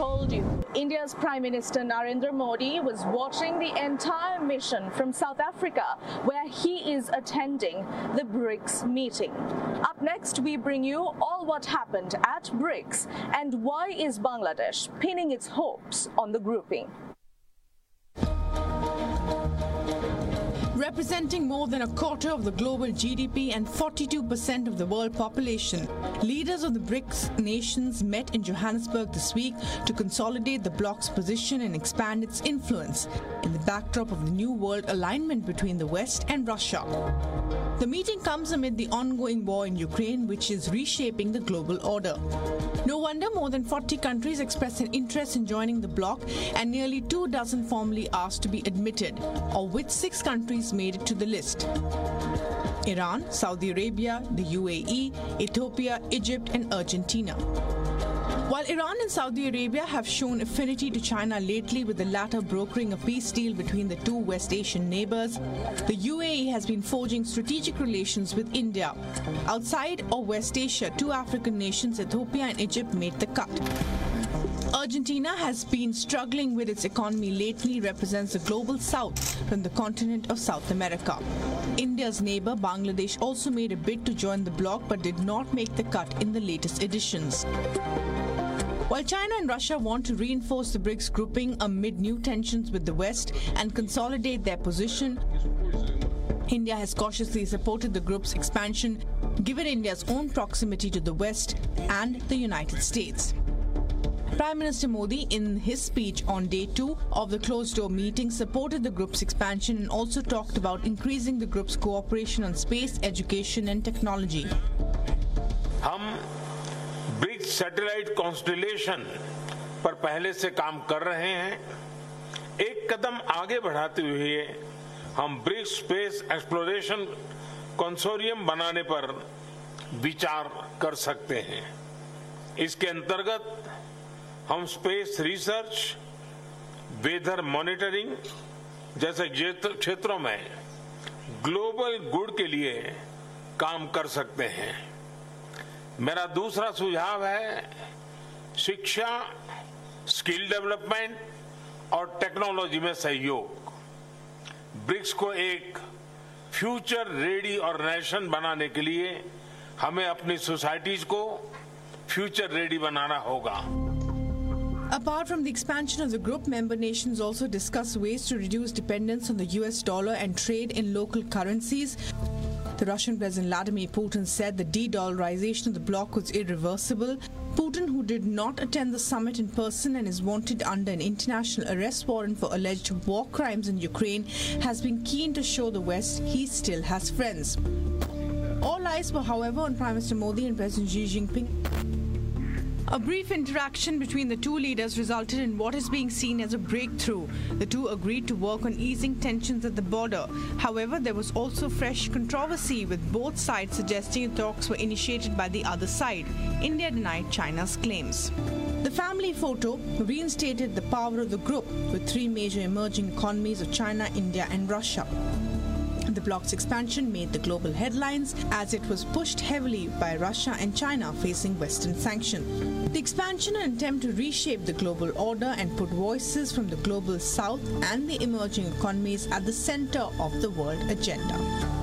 told you, India's Prime Minister Narendra Modi was watching the entire mission from South Africa, where he is attending the BRICS meeting. Up next, we bring you all what happened at BRICS and why is Bangladesh pinning its hopes on the grouping. Representing more than a quarter of the global GDP and 42% of the world population, leaders of the BRICS nations met in Johannesburg this week to consolidate the bloc's position and expand its influence in the backdrop of the new world alignment between the West and Russia. The meeting comes amid the ongoing war in Ukraine, which is reshaping the global order. No wonder more than 40 countries expressed an interest in joining the bloc, and nearly two dozen formally asked to be admitted, of which six countries made it to the list. Iran, Saudi Arabia, the UAE, Ethiopia, Egypt, and Argentina. While Iran and Saudi Arabia have shown affinity to China lately, with the latter brokering a peace deal between the two West Asian neighbors, the UAE has been forging strategic relations with India. Outside of West Asia, two African nations, Ethiopia and Egypt, made the cut. Argentina has been struggling with its economy lately, represents the global south from the continent of South America. India's neighbor Bangladesh also made a bid to join the bloc but did not make the cut in the latest editions. While China and Russia want to reinforce the BRICS grouping amid new tensions with the West and consolidate their position, India has cautiously supported the group's expansion given India's own proximity to the West and the United States. Prime Minister Modi, in his speech on day two of the closed door meeting, supported the group's expansion and also talked about increasing the group's cooperation on space, education, and technology. हम BRICS satellite constellation पर पहले से काम कर रहे हैं एक कदम आगे बढ़ाते हुए हम ब्रिक्स स्पेस एक्सप्लोरेशन कंसोरियम बनाने पर विचार कर सकते हैं इसके अंतर्गत हम स्पेस रिसर्च वेदर मॉनिटरिंग जैसे क्षेत्रों में ग्लोबल गुड के लिए काम कर सकते हैं। मेरा दूसरा सुझाव है, शिक्षा स्किल डेवलपमेंट और टेक्नोलॉजी में सहयोग। ब्रिक्स को एक फ्यूचर रेडी ऑर्गेनाइजेशन बनाने के लिए हमें अपनी सोसाइटीज को फ्यूचर रेडी बनाना होगा। Apart from the expansion of the group, member nations also discuss ways to reduce dependence on the US dollar and trade in local currencies. The Russian President Vladimir Putin said the de dollarization of the bloc was irreversible. Putin, who did not attend the summit in person and is wanted under an international arrest warrant for alleged war crimes in Ukraine, has been keen to show the West he still has friends. All eyes were, however, on Prime Minister Modi and President Xi Jinping. A brief interaction between the two leaders resulted in what is being seen as a breakthrough. The two agreed to work on easing tensions at the border. However, there was also fresh controversy, with both sides suggesting talks were initiated by the other side. India denied China's claims. The family photo reinstated the power of the group, with three major emerging economies of China, India, and Russia. The bloc's expansion made the global headlines as it was pushed heavily by Russia and China facing Western sanction. The expansion an attempt to reshape the global order and put voices from the global south and the emerging economies at the center of the world agenda.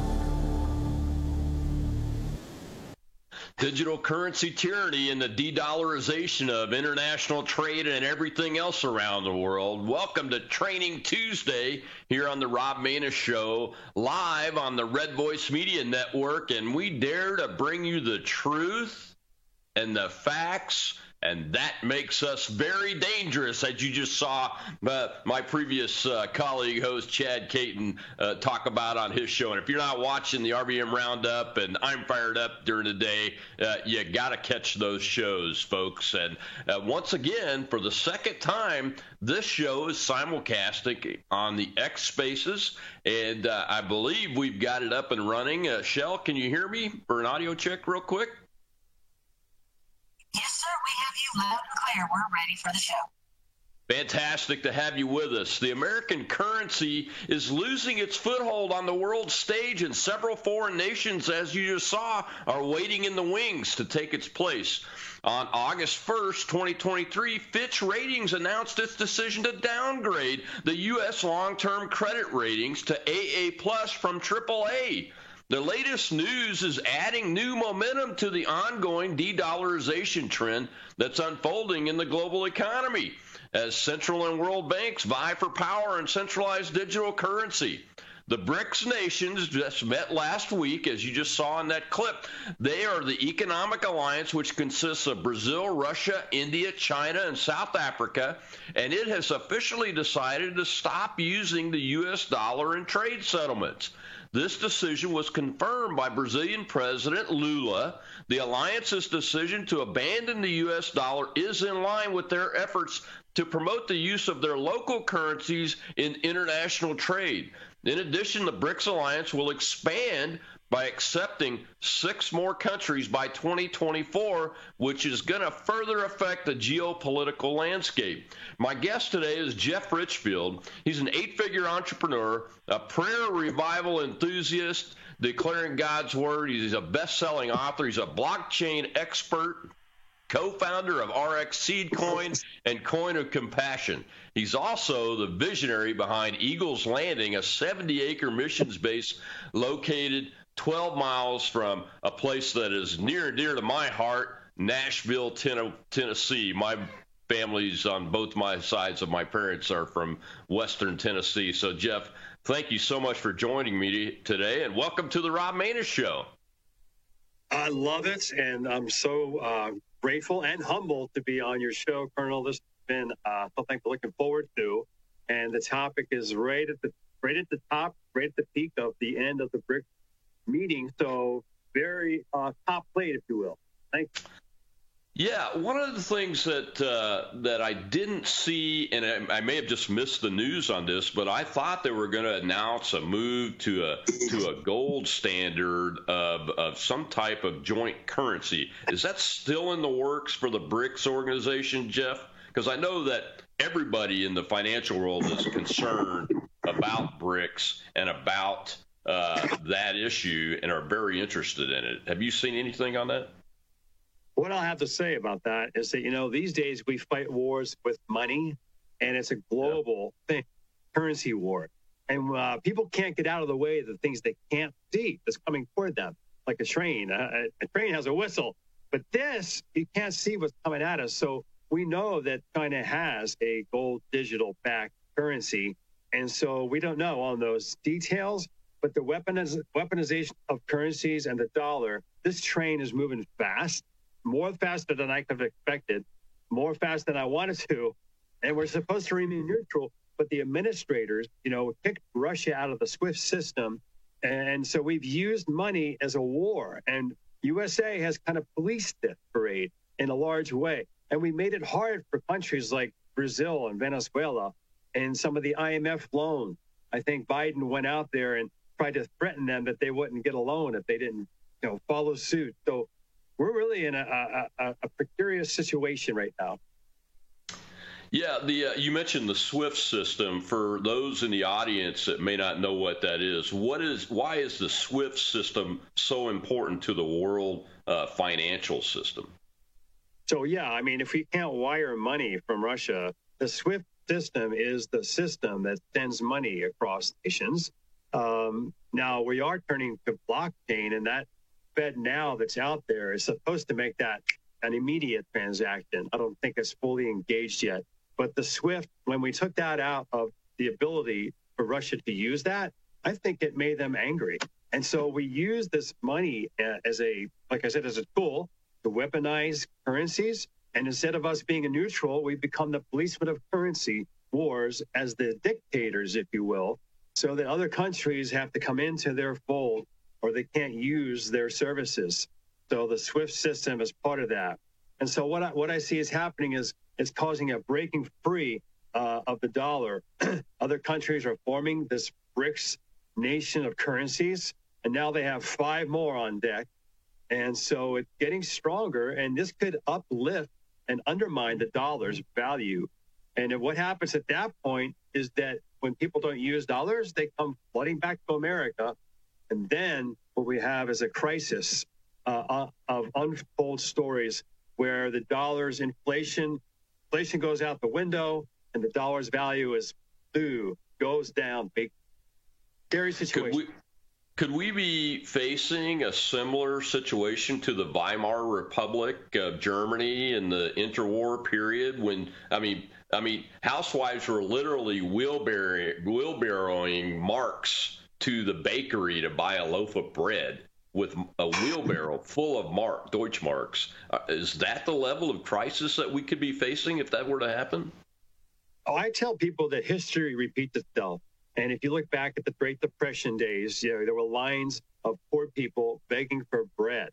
Digital currency tyranny and the de-dollarization of international trade and everything else around the world. Welcome to Training Tuesday here on the Rob Maness Show, live on the Red Voice Media Network, and we dare to bring you the truth and the facts and that makes us very dangerous, as you just saw uh, my previous uh, colleague host Chad Caton uh, talk about on his show. And if you're not watching the RVM Roundup and I'm fired up during the day, uh, you got to catch those shows, folks. And uh, once again, for the second time, this show is simulcasting on the X Spaces, and uh, I believe we've got it up and running. Shell, can you hear me for an audio check, real quick? Yes, sir. We have you loud and clear. We're ready for the show. Fantastic to have you with us. The American currency is losing its foothold on the world stage, and several foreign nations, as you just saw, are waiting in the wings to take its place. On August 1st, 2023, Fitch Ratings announced its decision to downgrade the U.S. long term credit ratings to AA plus from AAA. The latest news is adding new momentum to the ongoing de dollarization trend that's unfolding in the global economy as central and world banks vie for power and centralized digital currency. The BRICS nations just met last week, as you just saw in that clip. They are the economic alliance which consists of Brazil, Russia, India, China, and South Africa, and it has officially decided to stop using the U.S. dollar in trade settlements. This decision was confirmed by Brazilian President Lula. The alliance's decision to abandon the U.S. dollar is in line with their efforts to promote the use of their local currencies in international trade. In addition, the BRICS alliance will expand by accepting six more countries by 2024, which is going to further affect the geopolitical landscape. My guest today is Jeff Richfield. He's an eight figure entrepreneur, a prayer revival enthusiast, declaring God's word. He's a best selling author, he's a blockchain expert co-founder of RX Seed Coin and Coin of Compassion. He's also the visionary behind Eagles Landing, a 70-acre missions base located 12 miles from a place that is near and dear to my heart, Nashville, Tennessee. My families on both my sides of my parents are from Western Tennessee. So, Jeff, thank you so much for joining me today, and welcome to the Rob Maness Show. I love it, and I'm so uh, grateful and humbled to be on your show, Colonel. This has been uh, something I'm looking forward to, and the topic is right at the right at the top, right at the peak of the end of the BRIC meeting. So very uh, top plate, if you will. Thanks. Yeah, one of the things that uh, that I didn't see, and I, I, may have just missed the news on this, but I thought they were going to announce a move to a to a gold standard of of some type of joint currency. Is that still in the works for the BRICS organization, Jeff? Because I know that everybody in the financial world is concerned about BRICS and about uh, that issue and are very interested in it. Have you seen anything on that? What I'll have to say about that is that, you know, these days we fight wars with money and it's a global yeah. thing, currency war. And uh, people can't get out of the way of the things they can't see that's coming toward them, like a train. a train has a whistle, but this, you can't see what's coming at us. So we know that China has a gold digital backed currency. And so we don't know on those details, but the weaponiz- weaponization of currencies and the dollar, this train is moving fast more faster than I could have expected, more fast than I wanted to. And we're supposed to remain neutral, but the administrators, you know, kicked Russia out of the SWIFT system. And so we've used money as a war. And USA has kind of policed this parade in a large way. And we made it hard for countries like Brazil and Venezuela and some of the IMF loans. I think Biden went out there and tried to threaten them that they wouldn't get a loan if they didn't, you know, follow suit. So we're really in a, a, a precarious situation right now. Yeah, the uh, you mentioned the SWIFT system. For those in the audience that may not know what that is, what is why is the SWIFT system so important to the world uh, financial system? So yeah, I mean, if we can't wire money from Russia, the SWIFT system is the system that sends money across nations. Um, now we are turning to blockchain, and that FedNow that's out there is supposed to make that an immediate transaction. I don't think it's fully engaged yet. But the SWIFT, when we took that out of the ability for Russia to use that, I think it made them angry. And so we use this money uh, as a, like I said, as a tool to weaponize currencies. And instead of us being a neutral, we become the policeman of currency wars as the dictators, if you will, so that other countries have to come into their fold or they can't use their services. So the SWIFT system is part of that. And so what I, what I see is happening is it's causing a breaking free uh, of the dollar. Other countries are forming this BRICS nation of currencies, and now they have five more on deck. And so it's getting stronger, and this could uplift and undermine the dollar's value. And what happens at that point is that when people don't use dollars, they come flooding back to America. And then what we have is a crisis uh, uh of untold stories where the dollar's inflation inflation goes out the window and the dollar's value is boo goes down big scary situation. Could we, could we be facing a similar situation to the Weimar Republic of Germany in the interwar period when I mean I mean housewives were literally wheelbarrow, wheelbarrowing marks to the bakery to buy a loaf of bread with a wheelbarrow full of mark Deutschmarks. Uh, is that the level of crisis that we could be facing if that were to happen? Oh, I tell people that history repeats itself. And if you look back at the Great Depression days, you know, there were lines of poor people begging for bread.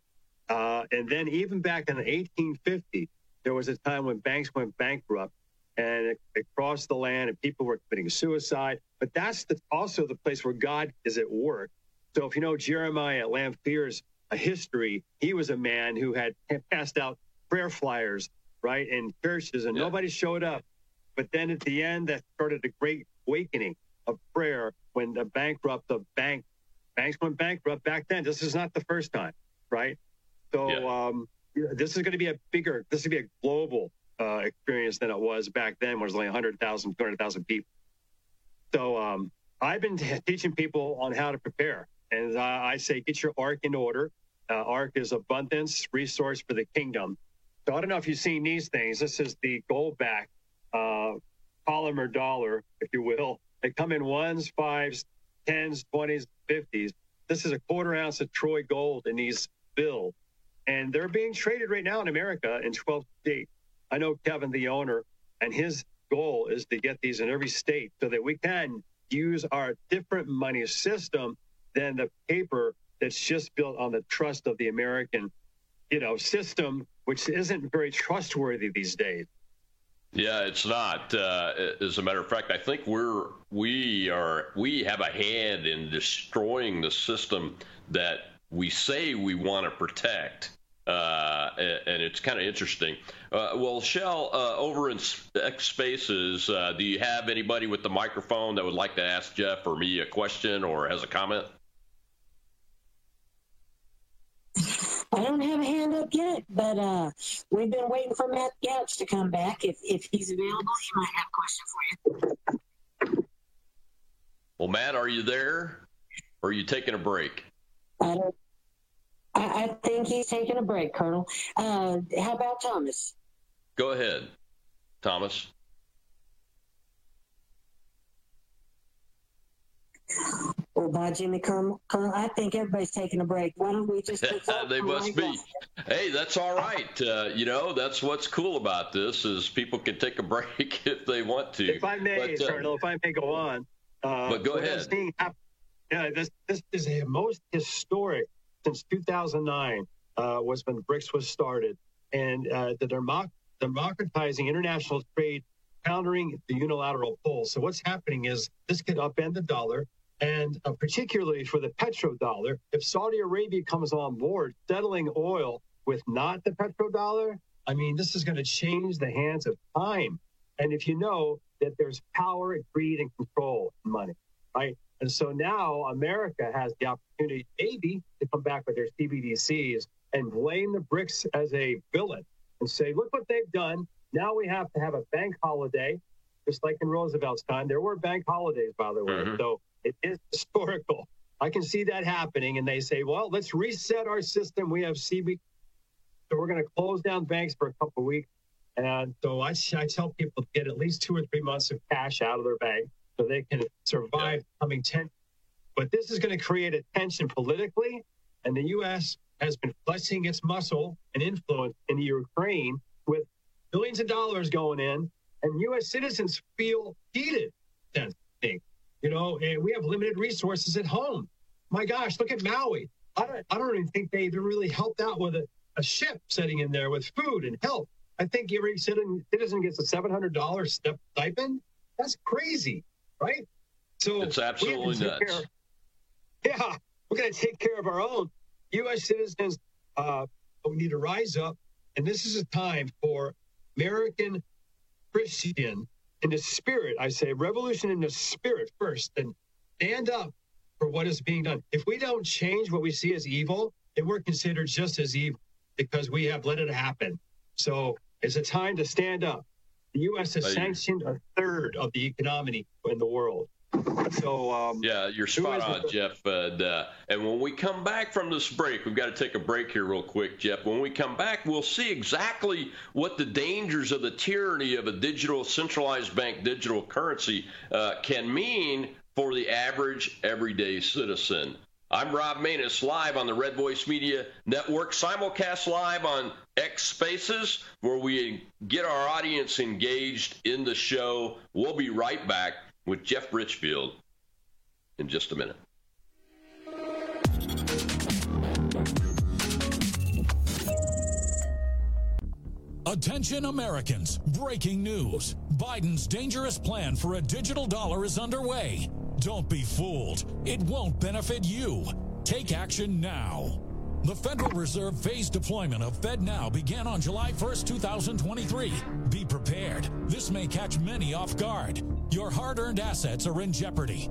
Uh, and then even back in the 1850s, there was a time when banks went bankrupt and crossed the land and people were committing suicide. But that's the, also the place where God is at work. So if you know Jeremiah Lanphier's history, he was a man who had passed out prayer flyers, right, in churches, and yeah. nobody showed up. But then at the end, that started a great awakening of prayer when the bankrupt of bank banks went bankrupt back then. This is not the first time, right? So yeah. um, this is going to be a bigger, this is going to be a global uh, experience than it was back then, when was only 100,000, 200,000 people. So um, I've been t- teaching people on how to prepare. And I say, get your ark in order. Uh, ark is abundance, resource for the kingdom. So I don't know if you've seen these things. This is the gold back uh, polymer dollar, if you will, they come in ones, fives, tens, twenties, fifties. This is a quarter ounce of Troy gold in these bills. And they're being traded right now in America in 12 states. I know Kevin, the owner, and his goal is to get these in every state so that we can use our different money system than the paper that's just built on the trust of the American, you know, system, which isn't very trustworthy these days. Yeah, it's not. Uh, as a matter of fact, I think we're we are we have a hand in destroying the system that we say we want to protect. Uh, and it's kind of interesting. Uh, well, Shell, uh, over in X Spaces, uh, do you have anybody with the microphone that would like to ask Jeff or me a question or has a comment? I don't have a hand up yet, but uh, we've been waiting for Matt Gaetz to come back. If, if he's available, he might have a question for you. Well, Matt, are you there? Or are you taking a break? I don't. I, I think he's taking a break, Colonel. Uh, how about Thomas? Go ahead, Thomas. Well, by Jimmy Colonel, I think everybody's taking a break. Why don't we just? they must be. Hey, that's all right. Uh, you know, that's what's cool about this is people can take a break if they want to. If I may, but, uh, Colonel, if I may go on. Uh, but go ahead. yeah, this this is the most historic since 2009 uh, was when BRICS was started, and uh, the democ- democratizing international trade countering the unilateral pull. So what's happening is this could upend the dollar. And uh, particularly for the petrodollar, if Saudi Arabia comes on board settling oil with not the petrodollar, I mean, this is going to change the hands of time. And if you know that there's power, greed, and control in money, right? And so now America has the opportunity, maybe, to come back with their CBDCs and blame the BRICS as a villain and say, look what they've done. Now we have to have a bank holiday, just like in Roosevelt's time. There were bank holidays, by the way. Mm-hmm. So it is historical. I can see that happening. And they say, well, let's reset our system. We have CB. So we're going to close down banks for a couple of weeks. And so I, I tell people to get at least two or three months of cash out of their bank so they can survive coming 10. But this is going to create a tension politically. And the U.S. has been flexing its muscle and influence in Ukraine with billions of dollars going in, and U.S. citizens feel heated. You know, and we have limited resources at home. My gosh, look at Maui. I don't, I don't even think they even really helped out with a, a ship sitting in there with food and help. I think every citizen, citizen gets a $700 step stipend. That's crazy, right? So it's absolutely nuts. Of, yeah, we're going to take care of our own. U.S. citizens uh, we need to rise up, and this is a time for American Christian in the spirit, I say revolution in the spirit first, and stand up for what is being done. If we don't change what we see as evil, then we're considered just as evil because we have let it happen. So it's a time to stand up. The U.S. has sanctioned a third of the economy in the world. So um, yeah, you're spot on, the- Jeff. And, uh, and when we come back from this break, we've got to take a break here real quick, Jeff. When we come back, we'll see exactly what the dangers of the tyranny of a digital centralized bank digital currency uh, can mean for the average everyday citizen. I'm Rob Maness, live on the Red Voice Media Network, simulcast live on X Spaces, where we get our audience engaged in the show. We'll be right back with Jeff Richfield in just a minute. Attention Americans, breaking news. Biden's dangerous plan for a digital dollar is underway. Don't be fooled. It won't benefit you. Take action now. The Federal Reserve phased deployment of FedNow began on July 1st, 2023. Be prepared. This may catch many off guard. Your hard earned assets are in jeopardy.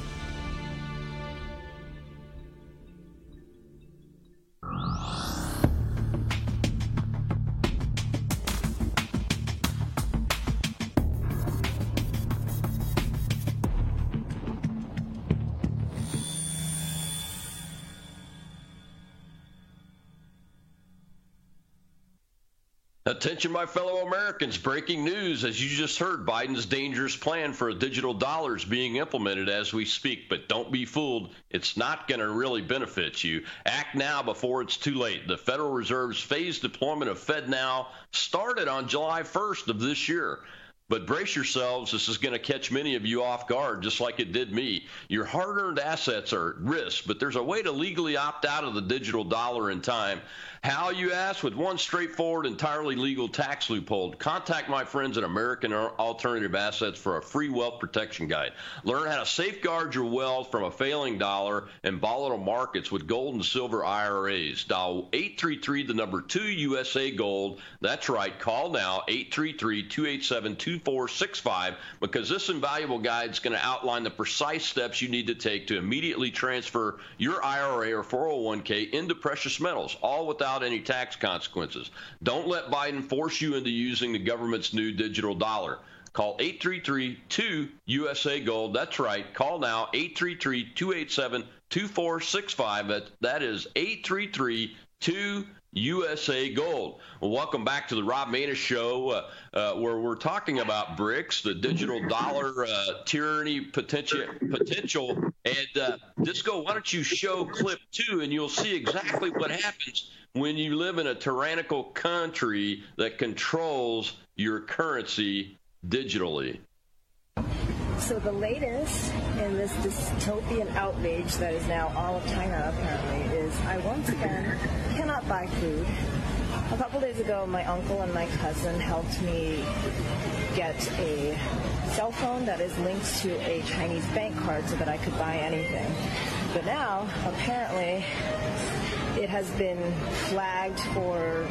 Attention, my fellow Americans. Breaking news. As you just heard, Biden's dangerous plan for a digital dollar is being implemented as we speak. But don't be fooled. It's not going to really benefit you. Act now before it's too late. The Federal Reserve's phased deployment of FedNow started on July 1st of this year. But brace yourselves, this is going to catch many of you off guard, just like it did me. Your hard earned assets are at risk, but there's a way to legally opt out of the digital dollar in time. How, you ask? With one straightforward, entirely legal tax loophole. Contact my friends at American Alternative Assets for a free wealth protection guide. Learn how to safeguard your wealth from a failing dollar and volatile markets with gold and silver IRAs. Dial 833, the number 2 USA Gold. That's right. Call now, 833 287 2465, because this invaluable guide is going to outline the precise steps you need to take to immediately transfer your IRA or 401k into precious metals, all without without any tax consequences. Don't let Biden force you into using the government's new digital dollar. Call 833-2 USA Gold. That's right. Call now 833-287-2465. That is 833-2 USA Gold. Well, welcome back to the Rob Maness Show, uh, uh, where we're talking about BRICS, the digital dollar uh, tyranny potential. Potential. And uh, Disco, why don't you show clip two, and you'll see exactly what happens when you live in a tyrannical country that controls your currency digitally. So the latest in this dystopian outrage that is now all of China apparently is I once again cannot buy food. A couple days ago, my uncle and my cousin helped me get a cell phone that is linked to a Chinese bank card so that I could buy anything. But now, apparently, it has been flagged for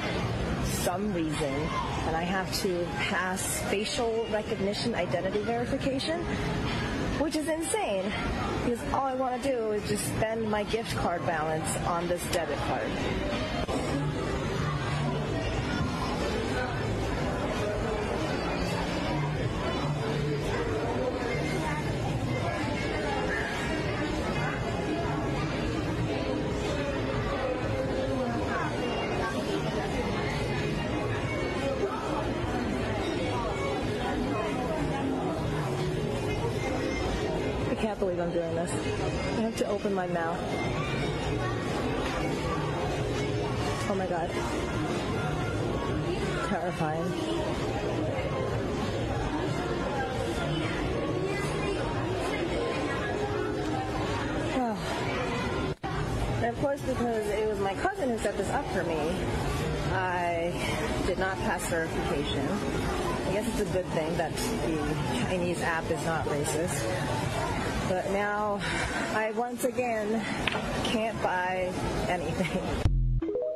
some reason and I have to pass facial recognition identity verification, which is insane because all I want to do is just spend my gift card balance on this debit card. My mouth. Oh my god. Terrifying. And of course, because it was my cousin who set this up for me, I did not pass certification. I guess it's a good thing that the Chinese app is not racist. But now I once again can't buy anything.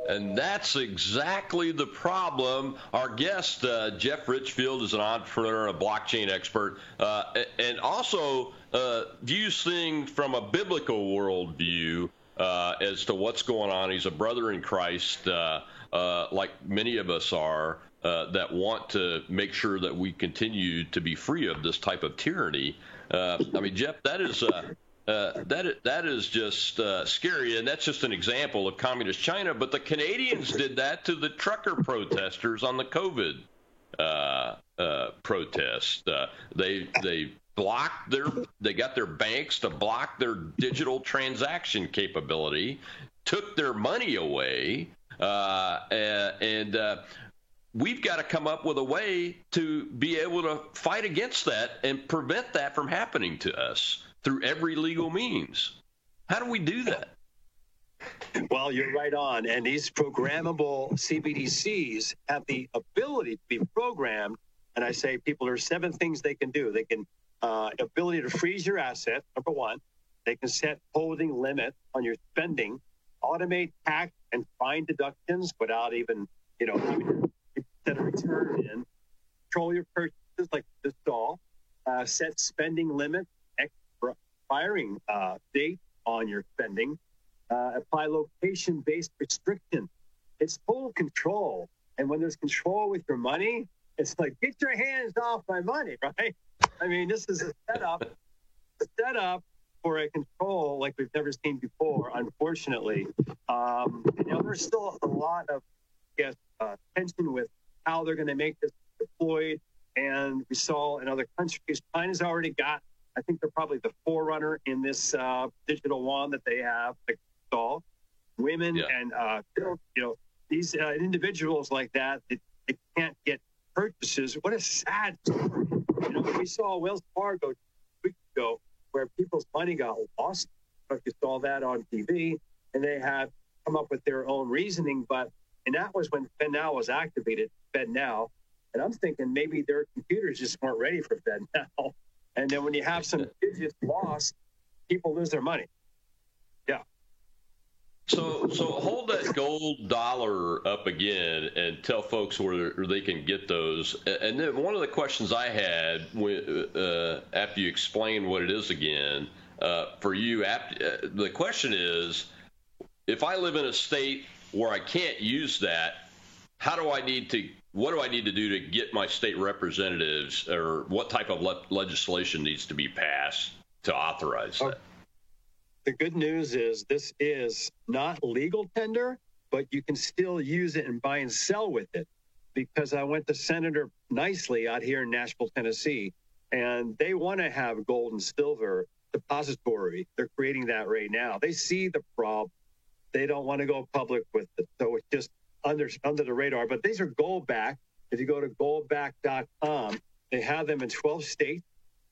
And that's exactly the problem. Our guest, uh, Jeff Richfield, is an entrepreneur, a blockchain expert, uh, and also uh, views things from a biblical worldview uh, as to what's going on. He's a brother in Christ, uh, uh, like many of us are, that want to make sure that we continue to be free of this type of tyranny. I mean, Jeff, that is. Uh, that that is just uh, scary, and that's just an example of communist China. But the Canadians did that to the trucker protesters on the COVID uh, uh protest. Uh, they they blocked their they got their banks to block their digital transaction capability, took their money away, and we've got to come up with a way to be able to fight against that and prevent that from happening to us through every legal means. How do we do that? Well, you're right on. And these programmable CBDCs have the ability to be programmed. And I say, people, there are seven things they can do. They can uh, ability to freeze your asset. Number one, they can set holding limit on your spending, automate tax and fine deductions without even, you know, set a return in, control your purchases like this all, uh, set spending limits expiring uh, date on your spending, uh, apply location based restriction. It's full control. And when there's control with your money, it's like, get your hands off my money, right? I mean, this is a setup, a setup for a control like we've never seen before, unfortunately. Um, you know, there's still a lot of, I guess, uh, tension with how they're going to make this deployed. And we saw in other countries, China's already got I think they're probably the forerunner in this uh, digital yuan that they have to install. Women yeah. and uh, you know these uh, individuals like that, they, they, can't get purchases. What a sad story. You know, we saw Wells Fargo weeks ago where people's money got lost. If you saw that on TV, and they have come up with their own reasoning, but and that was when FedNow was activated. FedNow, and I'm thinking maybe their computers just weren't ready for FedNow. And then when you have some digits lost, people lose their money. Yeah. So, so hold that gold dollar up again and tell folks where they can get those. And then one of the questions I had uh, after you explain what it is again uh, for you, after, uh, the question is, if I live in a state where I can't use that, how do I need to what do I need to do to get my state representatives, or what type of le- legislation needs to be passed to authorize oh. that? The good news is this is not legal tender, but you can still use it and buy and sell with it. Because I went to Senator Niceley out here in Nashville, Tennessee, and they want to have gold and silver depository. They're creating that right now. They see the problem. They don't want to go public with it. So it's just under under the radar. But these are gold back. If you go to goldback.com, they have them in 12 states.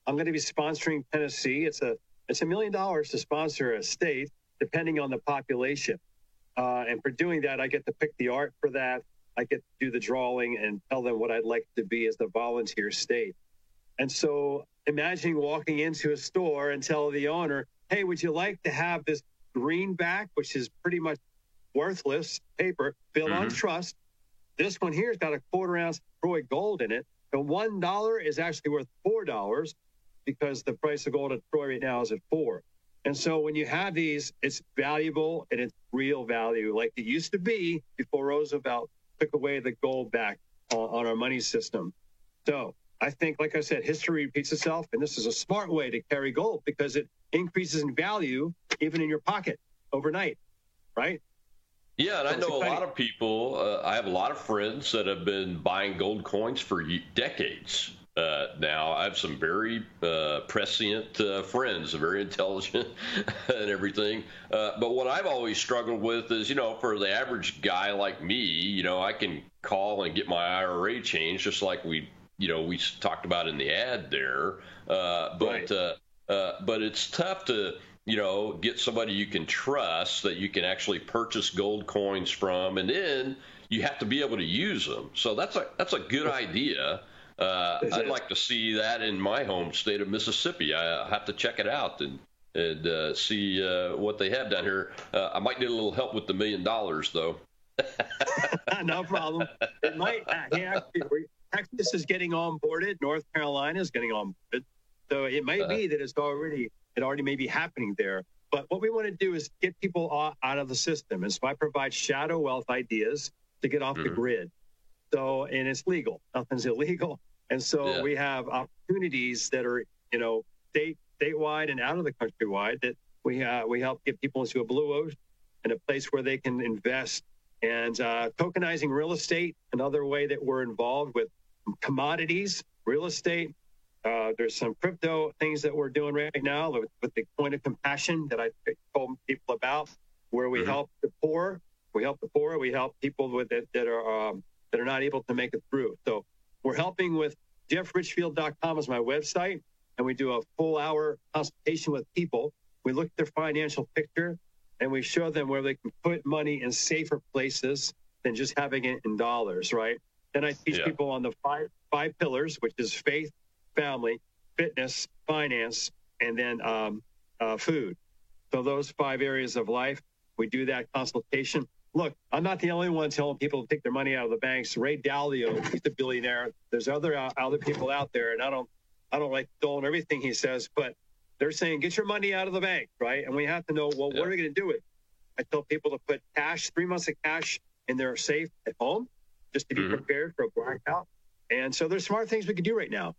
I'm going to be sponsoring Tennessee. It's a it's a million dollars to sponsor a state, depending on the population. Uh, and for doing that, I get to pick the art for that. I get to do the drawing and tell them what I'd like to be as the volunteer state. And so imagine walking into a store and tell the owner, hey, would you like to have this greenback, which is pretty much worthless paper built mm-hmm. on trust. This one here's got a quarter ounce Troy gold in it. The one dollar is actually worth four dollars because the price of gold at Troy right now is at four. And so when you have these, it's valuable and it's real value, like it used to be before Roosevelt took away the gold back uh, on our money system. So I think, like I said, history repeats itself, and this is a smart way to carry gold because it increases in value even in your pocket overnight, right? Yeah, and I know a lot of people. Uh, I have a lot of friends that have been buying gold coins for decades, uh, now. I have some very uh, prescient uh, friends, very intelligent and everything. Uh, but what I've always struggled with is, you know, for the average guy like me, you know, I can call and get my IRA changed just like we, you know, we talked about in the ad there. Uh, but right. Uh, but it's tough to you know, get somebody you can trust that you can actually purchase gold coins from, and then you have to be able to use them. So that's a that's a good idea. Uh, I'd like to see that in my home state of Mississippi. I have to check it out and and uh, see uh, what they have down here. Uh, I might need a little help with the million dollars, though. no problem. It might. Yeah, Texas is getting onboarded. North Carolina is getting onboarded. So it might be that it's already it already may be happening there. But what we want to do is get people out of the system. And so I provide shadow wealth ideas to get off mm-hmm. the grid. So, and it's legal. Nothing's illegal. And so yeah. we have opportunities that are, you know, state statewide and out of the country wide that we uh, we help get people into a blue ocean and a place where they can invest. And uh, tokenizing real estate, another way that we're involved with commodities, real estate. Uh, there's some crypto things that we're doing right now with, with the coin of compassion that I told people about, where we mm-hmm. help the poor we help the poor. We help people with it that are um, that are not able to make it through. So we're helping with jeffrichfield.com is my website, and we do a full hour consultation with people. We look at their financial picture, and we show them where they can put money in safer places than just having it in dollars. Right. Then I teach yeah. people on the five five pillars, which is faith, family, fitness, finance, and then um, uh, food. So those five areas of life, we do that consultation look, I'm not the only one telling people to take their money out of the banks. Ray Dalio, he's a billionaire. There's other uh, other people out there, and I don't I don't like doing everything he says, but they're saying get your money out of the bank, right? And we have to know well, yeah. what are we going to do with? it? I tell people to put cash, three months of cash in their safe at home, just to be mm-hmm. prepared for a blackout. And so there's smart things we can do right now.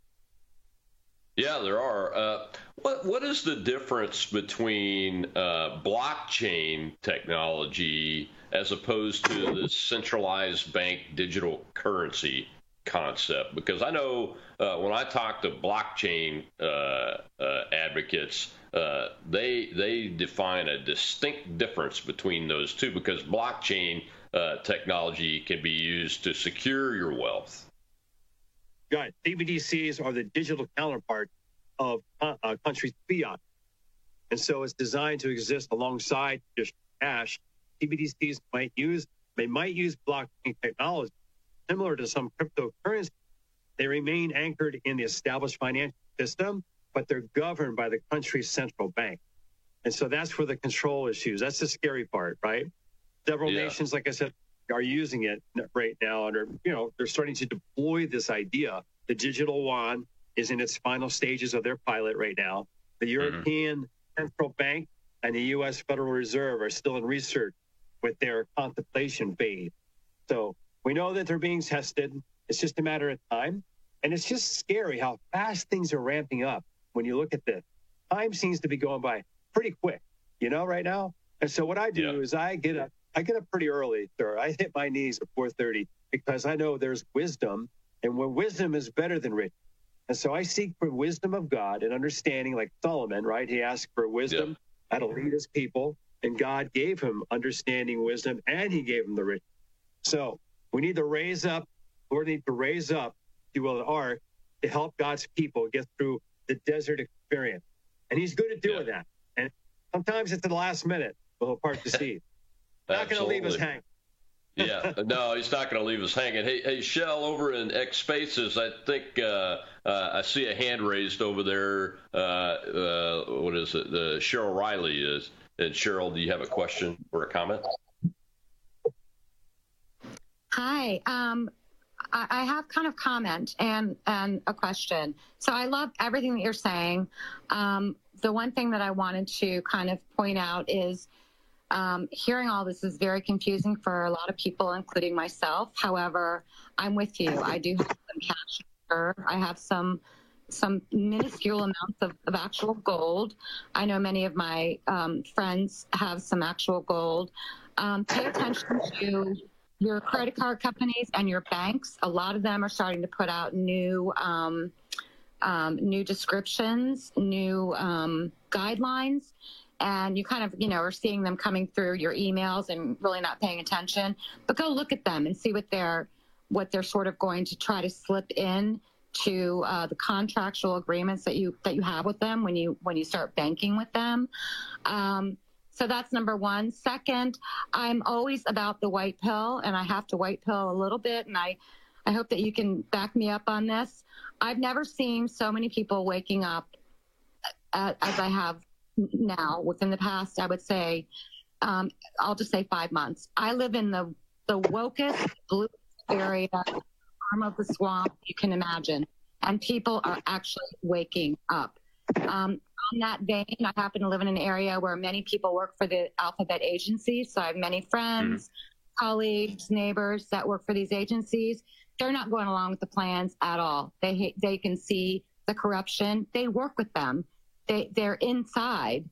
Yeah, there are. Uh, what what is the difference between uh, blockchain technology as opposed to the centralized bank digital currency concept? Because I know uh, when I talk to blockchain uh, uh, advocates, uh, they they define a distinct difference between those two because blockchain technology can be used to secure your wealth Right. CBDCs are the digital counterpart of uh, a country's fiat. And so it's designed to exist alongside just cash. CBDCs might use they might use blockchain technology, similar to some cryptocurrency. They remain anchored in the established financial system, but they're governed by the country's central bank. And so that's where the control issues. That's the scary part, right? Several yeah. nations, like I said, are using it right now and are, you know, they're starting to deploy this idea. The digital yuan is in its final stages of their pilot right now. The mm-hmm. European mm-hmm. Central Bank and the U.S. Federal Reserve are still in research with their contemplation phase. So we know that they're being tested. It's just a matter of time. And it's just scary how fast things are ramping up when you look at this. Time seems to be going by pretty quick, you know, right now. And so what I do yeah. is I get up I get up pretty early, sir. I hit my knees at 4:30 because I know there's wisdom, and where wisdom is better than riches. And so I seek for wisdom of God and understanding, like Solomon, right? He asked for wisdom yeah. how to lead his people, and God gave him understanding, wisdom, and He gave him the riches. So we need to raise up. Lord, need to raise up, if you will, an ark to help God's people get through the desert experience, and He's good at doing that. And sometimes it's the last minute, but He'll part the sea. Not going to leave us hanging. yeah, no, he's not going to leave us hanging. Hey, hey, Shell, over in X Spaces, I think uh, uh, I see a hand raised over there. Uh, uh what is it? Uh, Cheryl Riley is. And Cheryl, do you have a question or a comment? Hi. Um, I, I have kind of comment and and a question. So I love everything that you're saying. Um, the one thing that I wanted to kind of point out is um, hearing all this is very confusing for a lot of people, including myself. However, I'm with you. I do have some cash. I have some some minuscule amounts of, of actual gold. I know many of my um, friends have some actual gold. Um, pay attention to your credit card companies and your banks. A lot of them are starting to put out new um, um, new descriptions, new um, guidelines, and you kind of, you know, are seeing them coming through your emails and really not paying attention. But go look at them and see what they're what they're sort of going to try to slip in to uh, the contractual agreements that you that you have with them when you when you start banking with them. Um, so that's number one. Second, I'm always about the white pill, and I have to white pill a little bit, and I I hope that you can back me up on this. I've never seen so many people waking up uh, as I have now within the past, I would say, um, I'll just say five months. I live in the, the wokest, blue area, arm of the swamp you can imagine. And people are actually waking up. Um, on that vein, I happen to live in an area where many people work for the alphabet agency. So I have many friends, mm. colleagues, neighbors that work for these agencies. They're not going along with the plans at all. They they can see the corruption. They work with them. They they're inside,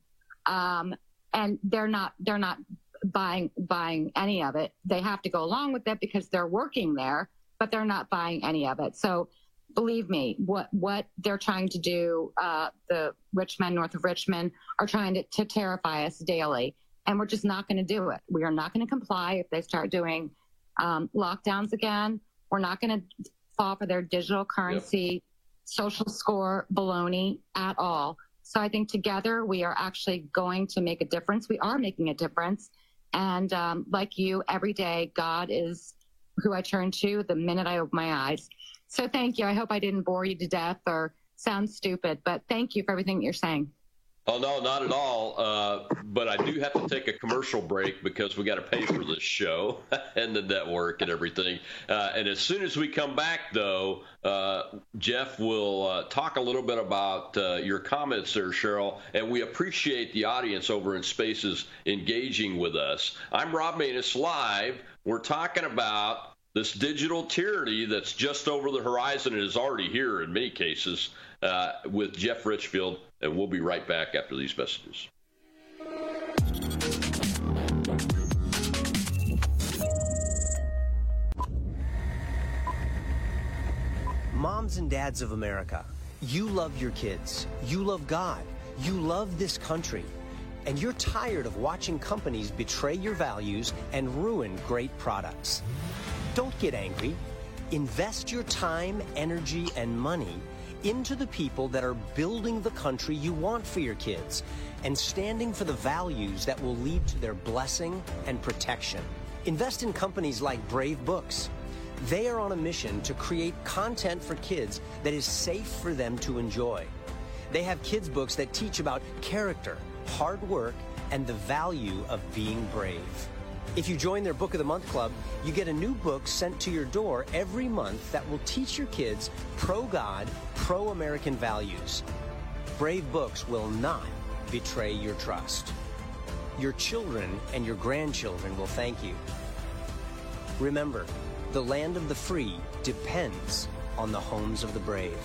um, and they're not they're not buying buying any of it. They have to go along with it because they're working there, but they're not buying any of it. So believe me, what what they're trying to do, uh, the rich men north of Richmond are trying to, to terrify us daily, and we're just not going to do it. We are not going to comply if they start doing um, lockdowns again. We're not going to fall for their digital currency, yep. social score baloney at all. So I think together we are actually going to make a difference. We are making a difference. And um, like you, every day, God is who I turn to the minute I open my eyes. So thank you. I hope I didn't bore you to death or sound stupid, but thank you for everything you're saying. Oh no, not at all. Uh, but I do have to take a commercial break because we got to pay for this show and the network and everything. Uh, and as soon as we come back, though, uh, Jeff will uh, talk a little bit about uh, your comments there, Cheryl. And we appreciate the audience over in Spaces engaging with us. I'm Rob Maness live. We're talking about this digital tyranny that's just over the horizon and is already here in many cases uh, with Jeff Richfield and we'll be right back after these messages. Moms and dads of America, you love your kids. You love God. You love this country. And you're tired of watching companies betray your values and ruin great products. Don't get angry. Invest your time, energy, and money into the people that are building the country you want for your kids and standing for the values that will lead to their blessing and protection. Invest in companies like Brave Books. They are on a mission to create content for kids that is safe for them to enjoy. They have kids' books that teach about character, hard work, and the value of being brave. If you join their Book of the Month Club, you get a new book sent to your door every month that will teach your kids pro God, pro American values. Brave Books will not betray your trust. Your children and your grandchildren will thank you. Remember, the land of the free depends on the homes of the brave.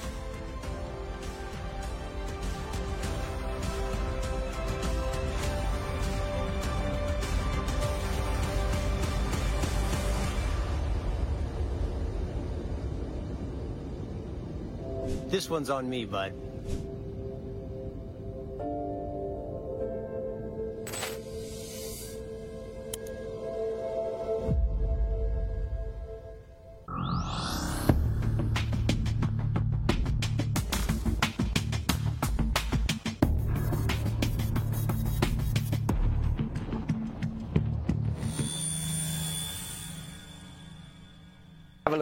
This one's on me, bud.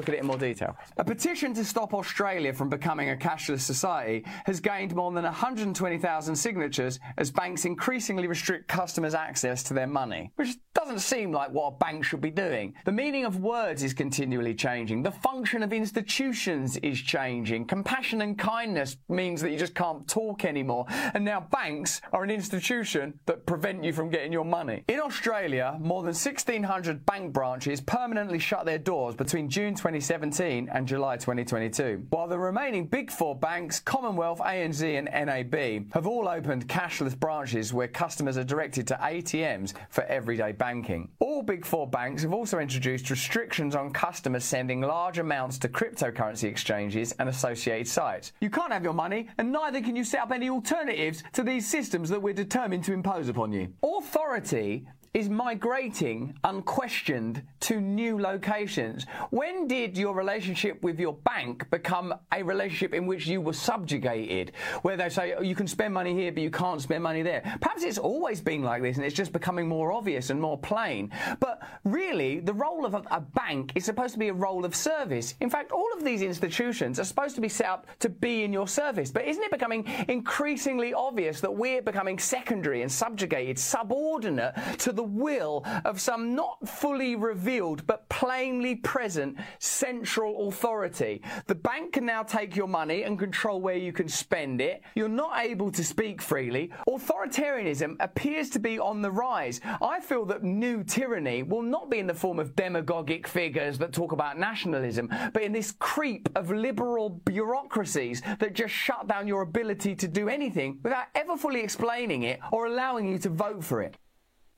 Look at it in more detail. A petition to stop Australia from becoming a cashless society has gained more than 120,000 signatures as banks increasingly restrict customers' access to their money, which doesn't seem like what a bank should be doing. The meaning of words is continually changing. The function of institutions is changing. Compassion and kindness means that you just can't talk anymore. And now banks are an institution that prevent you from getting your money. In Australia, more than 1,600 bank branches permanently shut their doors between June 2017 and July 2022. While the remaining big four banks, Commonwealth, ANZ, and NAB, have all opened cashless branches where customers are directed to ATMs for everyday banking. All big four banks have also introduced restrictions on customers sending large amounts to cryptocurrency exchanges and associated sites. You can't have your money, and neither can you set up any alternatives to these systems that we're determined to impose upon you. Authority is migrating unquestioned to new locations. When did your relationship with your bank become a relationship in which you were subjugated, where they say oh, you can spend money here but you can't spend money there? Perhaps it's always been like this and it's just becoming more obvious and more plain. But really, the role of a, bank is supposed to be a role of service. In fact, all of these institutions are supposed to be set up to be in your service. But isn't it becoming increasingly obvious that we're becoming secondary and subjugated, subordinate to the will of some not fully revealed but plainly present central authority. The bank can now take your money and control where you can spend it. You're not able to speak freely. Authoritarianism appears to be on the rise. I feel that new tyranny will not be in the form of demagogic figures that talk about nationalism, but in this creep of liberal bureaucracies that just shut down your ability to do anything without ever fully explaining it or allowing you to vote for it.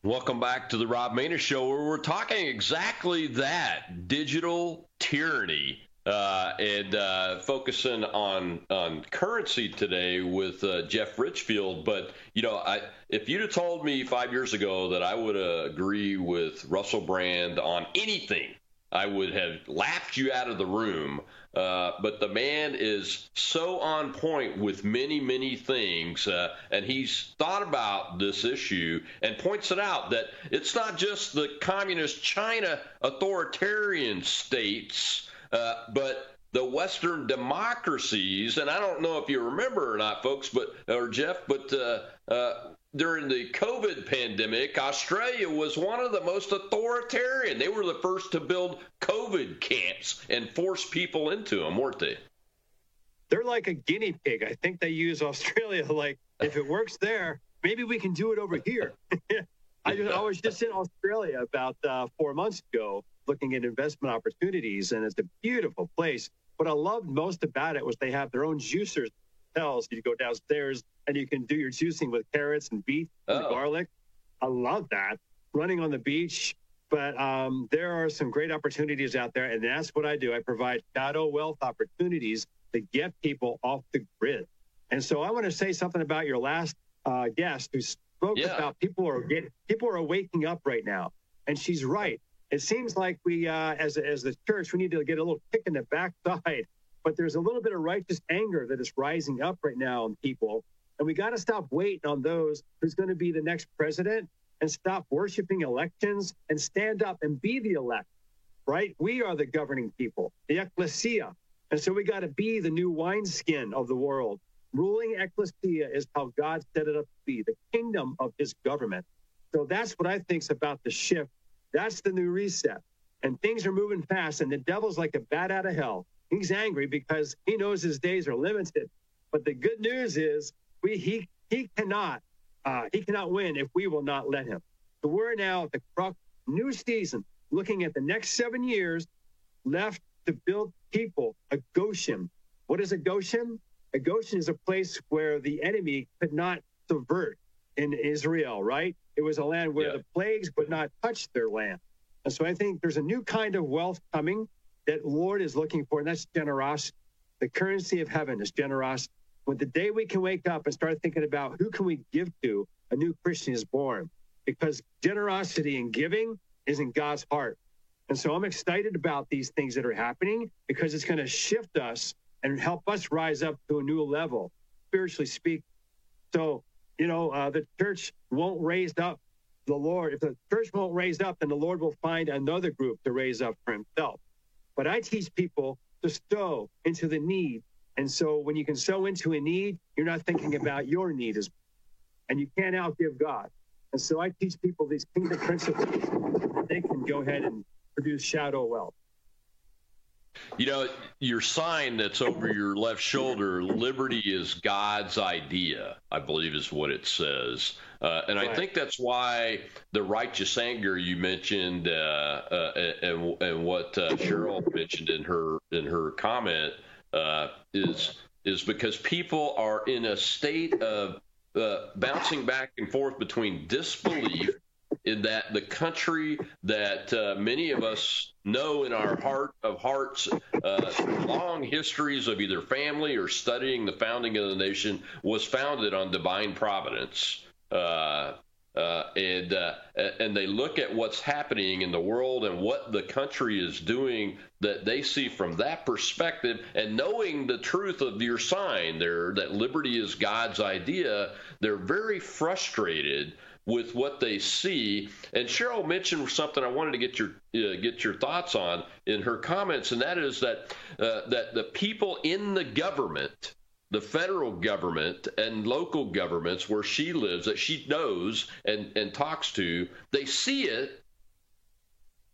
Welcome back to the Rob Maness Show, where we're talking exactly that digital tyranny. Uh, and uh, focusing on on currency today with uh, Jeff Richfield. But you know, I, if you'd have told me five years ago that I would agree with Russell Brand on anything, I would have laughed you out of the room. Uh, but the man is so on point with many, many things, uh, and he's thought about this issue and points it out that it's not just the communist China authoritarian states, uh, but the Western democracies. And I don't know if you remember or not, folks, but or Jeff, but uh, uh, during the COVID pandemic, Australia was one of the most authoritarian. They were the first to build COVID camps and force people into them, weren't they? They're like a guinea pig. I think they use Australia like if it works there, maybe we can do it over here. I, I, was just in Australia about uh, four months ago looking at investment opportunities, and it's a beautiful place. What I loved most about it was they have their own juicers hotels. You go downstairs and you can do your juicing with carrots and beet and oh. garlic. I love that. Running on the beach. But um, there are some great opportunities out there. And that's what I do. I provide shadow wealth opportunities to get people off the grid. And so I want to say something about your last uh, guest who spoke yeah. about people are getting, people are waking up right now. And she's right. It seems like we, uh, as, as the church, we need to get a little kick in the backside but there's a little bit of righteous anger that is rising up right now in people. And we got to stop waiting on those who's going to be the next president and stop worshiping elections and stand up and be the elect, right? We are the governing people, the ecclesia. And so we got to be the new wineskin of the world. Ruling ecclesia is how God set it up to be, the kingdom of his government. So that's what I think's about the shift. That's the new reset. And things are moving fast, and the devil's like a bat out of hell. He's angry because he knows his days are limited. But the good news is we he he cannot uh, he cannot win if we will not let him. So we're now at the crux new season, looking at the next seven years left to build people a Goshen. What is a Goshen? A Goshen is a place where the enemy could not subvert in Israel, right? It was a land where yeah. the plagues would not touch their land. And so I think there's a new kind of wealth coming that Lord is looking for, and that's generosity. The currency of heaven is generosity. When the day we can wake up and start thinking about who can we give to, a new Christian is born. Because generosity and giving is in God's heart. And so I'm excited about these things that are happening because it's going to shift us and help us rise up to a new level, spiritually speaking. So, you know, uh, the church won't raise up the Lord. If the church won't raise up, then the Lord will find another group to raise up for himself. But I teach people to sow into the need. And so when you can sow into a need, you're not thinking about your need as and you can't outgive God. And so I teach people these kingdom principles. That they can go ahead and produce shadow wealth. You know, your sign that's over your left shoulder, liberty is God's idea, I believe is what it says. Uh, and right. I think that's why the righteous anger you mentioned uh, uh, and, and what uh, Cheryl mentioned in her in her comment uh, is is because people are in a state of uh, bouncing back and forth between disbelief that the country that uh, many of us know in our heart of hearts, uh, long histories of either family or studying the founding of the nation, was founded on divine providence. Uh, uh and uh, and they look at what's happening in the world and what the country is doing that they see from that perspective and knowing the truth of your sign there that liberty is God's idea they're very frustrated with what they see. And Cheryl mentioned something I wanted to get your uh, get your thoughts on in her comments, and that is that uh, that the people in the government, the federal government and local governments where she lives, that she knows and and talks to, they see it,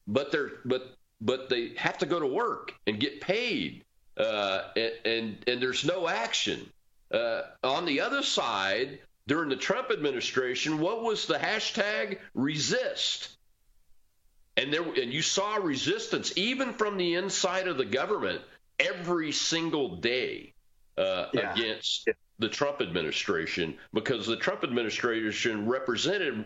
but they're but but they have to go to work and get paid, uh, and, and and there's no action. Uh, on the other side, during the Trump administration, what was the hashtag resist? And there and you saw resistance even from the inside of the government every single day uh, yeah. against the Trump administration because the Trump administration represented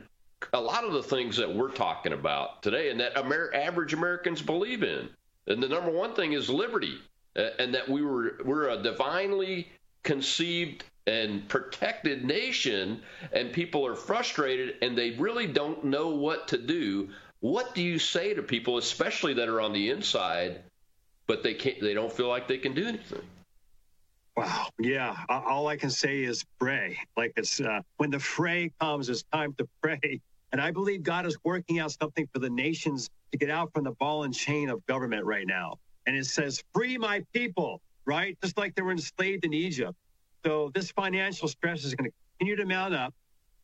a lot of the things that we're talking about today and that Amer- average Americans believe in. And the number one thing is liberty, uh, and that we were we're a divinely conceived and protected nation and people are frustrated and they really don't know what to do. What do you say to people especially that are on the inside but they can't they don't feel like they can do anything? Wow. Yeah. All i can say is pray. Like it's uh, when the fray comes it's time to pray. And i believe god is working out something for the nations to get out from the ball and chain of government right now. And it says free my people right? Just like they were enslaved in egypt so this financial stress is going to continue to mount up.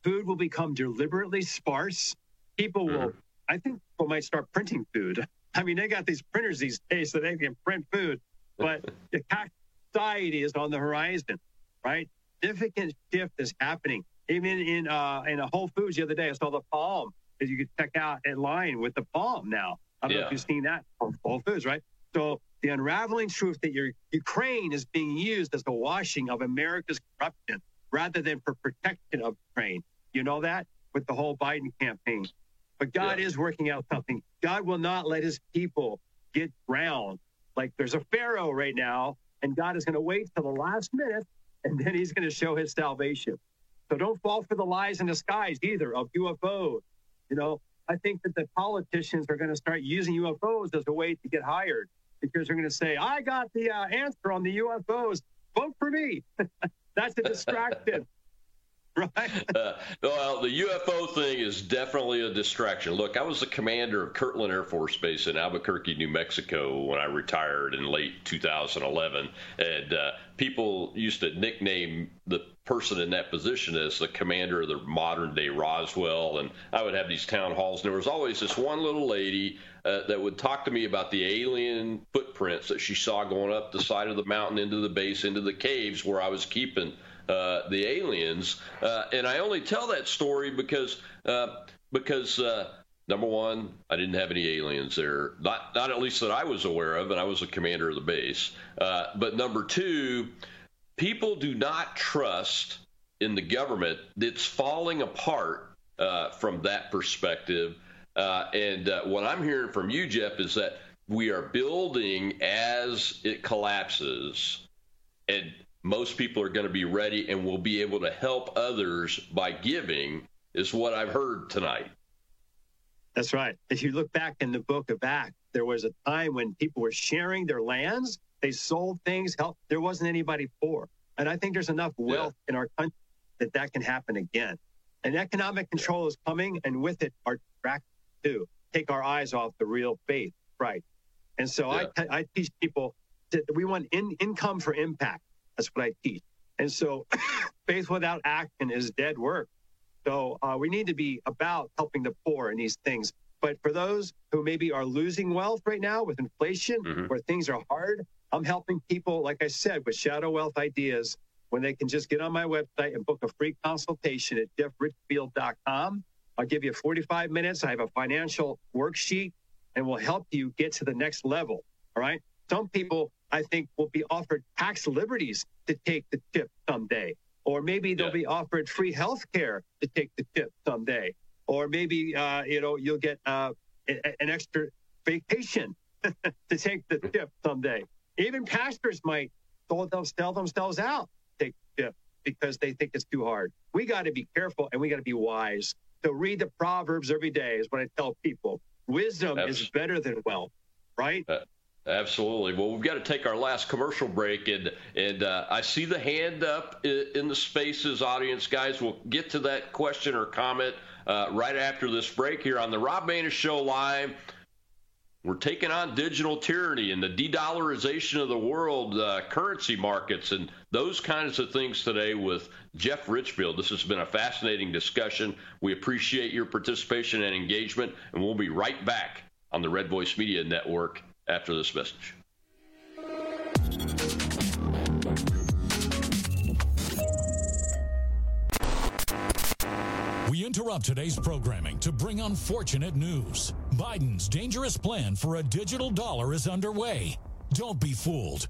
Food will become deliberately sparse. People will, mm-hmm. I think people might start printing food. I mean, they got these printers these days so they can print food, but the society is on the horizon, right? Significant shift is happening. Even in uh, in a Whole Foods the other day, I saw the palm that you could check out in line with the palm now. I don't yeah. know if you've seen that Whole Foods, right? So the unraveling truth that your Ukraine is being used as the washing of America's corruption rather than for protection of Ukraine. You know that with the whole Biden campaign. But God yeah. is working out something. God will not let his people get drowned. Like there's a Pharaoh right now, and God is going to wait till the last minute, and then he's going to show his salvation. So don't fall for the lies in the skies either of UFOs. You know, I think that the politicians are going to start using UFOs as a way to get hired because they're going to say, I got the uh, answer on the UFOs. Vote for me. That's a distraction. right? Uh, well, the UFO thing is definitely a distraction. Look, I was the commander of Kirtland Air Force Base in Albuquerque, New Mexico, when I retired in late 2011, and uh, people used to nickname the person in that position as the commander of the modern day Roswell. And I would have these town halls, and there was always this one little lady uh, that would talk to me about the alien footprints that she saw going up the side of the mountain into the base, into the caves where I was keeping uh, the aliens. Uh, and I only tell that story because uh, because uh, number one, I didn't have any aliens there, not not at least that I was aware of, and I was the commander of the base. Uh, but number two, people do not trust in the government that's falling apart from that perspective uh, and uh, what I'm hearing from you, Jeff, is that we are building as it collapses, and most people are going to be ready and will be able to help others by giving, is what I've heard tonight. That's right. If you look back in the book of Acts, there was a time when people were sharing their lands, they sold things, help. There wasn't anybody poor. And I think there's enough wealth yeah. in our country that that can happen again. And economic control is coming, and with it, our track do. Take our eyes off the real faith, right? And so yeah. I, I teach people that we want in, income for impact. That's what I teach. And so faith without action is dead work. So uh, we need to be about helping the poor in these things. But for those who maybe are losing wealth right now with inflation, Mm-hmm. where things are hard, I'm helping people, like I said, with shadow wealth ideas when they can just get on my website and book a free consultation at jeffrichfield.com. I'll give you 45 minutes. I have a financial worksheet and will help you get to the next level. All right. Some people, I think, will be offered tax liberties to take the tip someday. Or maybe they'll be offered free health care to take the tip someday. Or maybe, uh, you know, you'll get uh, an extra vacation to take the tip someday. Even pastors might throw them, sell themselves out, because they think it's too hard. We got to be careful and we got to be wise. So read the Proverbs every day is what I tell people. Wisdom is better than wealth, right? Uh, absolutely. Well, we've got to take our last commercial break, and and uh, I see the hand up i- in the spaces, audience guys. We'll get to that question or comment uh, right after this break here on the Rob Maness Show live. We're taking on digital tyranny and the de-dollarization of the world, uh, currency markets, and those kinds of things today with Jeff Richfield. This has been a fascinating discussion. We appreciate your participation and engagement, and we'll be right back on the Red Voice Media Network after this message. We interrupt today's programming to bring unfortunate news. Biden's dangerous plan for a digital dollar is underway. Don't be fooled.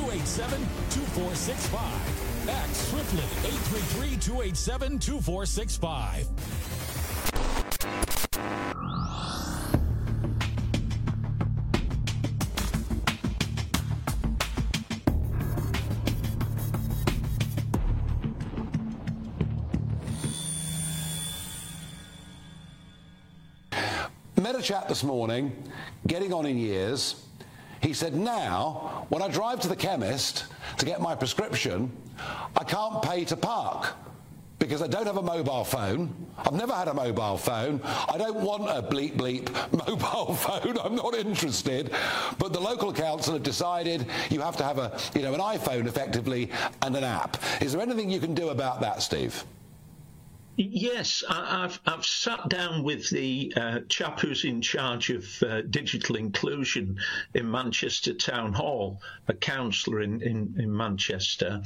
287 2465. Act swiftly 833 287 2465. Met a chap this morning, getting on in years. He said, now, when I drive to the chemist to get my prescription, I can't pay to park because I don't have a mobile phone. I've never had a mobile phone. I don't want a bleep bleep mobile phone. I'm not interested. But the local council have decided you have to have a, you know, an iPhone effectively and an app. Is there anything you can do about that, Steve? Yes, I, I've I've sat down with the uh, chap who's in charge of uh, digital inclusion in Manchester Town Hall, a councillor in, in, in Manchester,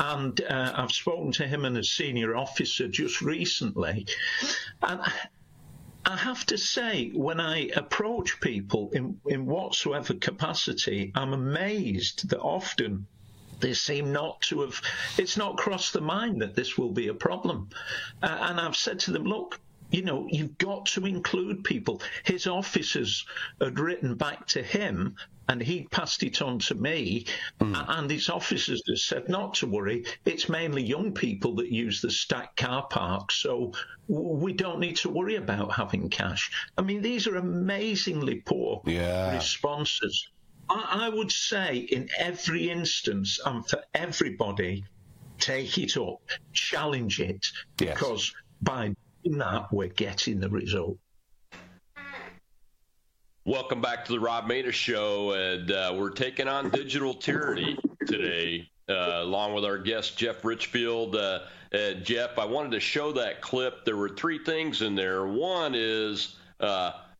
and uh, I've spoken to him and a senior officer just recently, and. I have to say, when I approach people in, in whatsoever capacity, I'm amazed that often they seem not to have, it's not crossed the mind that this will be a problem. Uh, and I've said to them, look, you know, you've got to include people. His officers had written back to him and he passed it on to me. And his officers have said not to worry. It's mainly young people that use the stacked car park. So we don't need to worry about having cash. I mean, these are amazingly poor responses. I, I would say in every instance and for everybody, take it up, challenge it, because by doing that, we're getting the result. Welcome back to the Rob Maness Show, and uh, we're taking on digital tyranny today, uh, along with our guest Jeff Richfield. Uh, uh, Jeff, I wanted to show that clip. There were three things in there. One is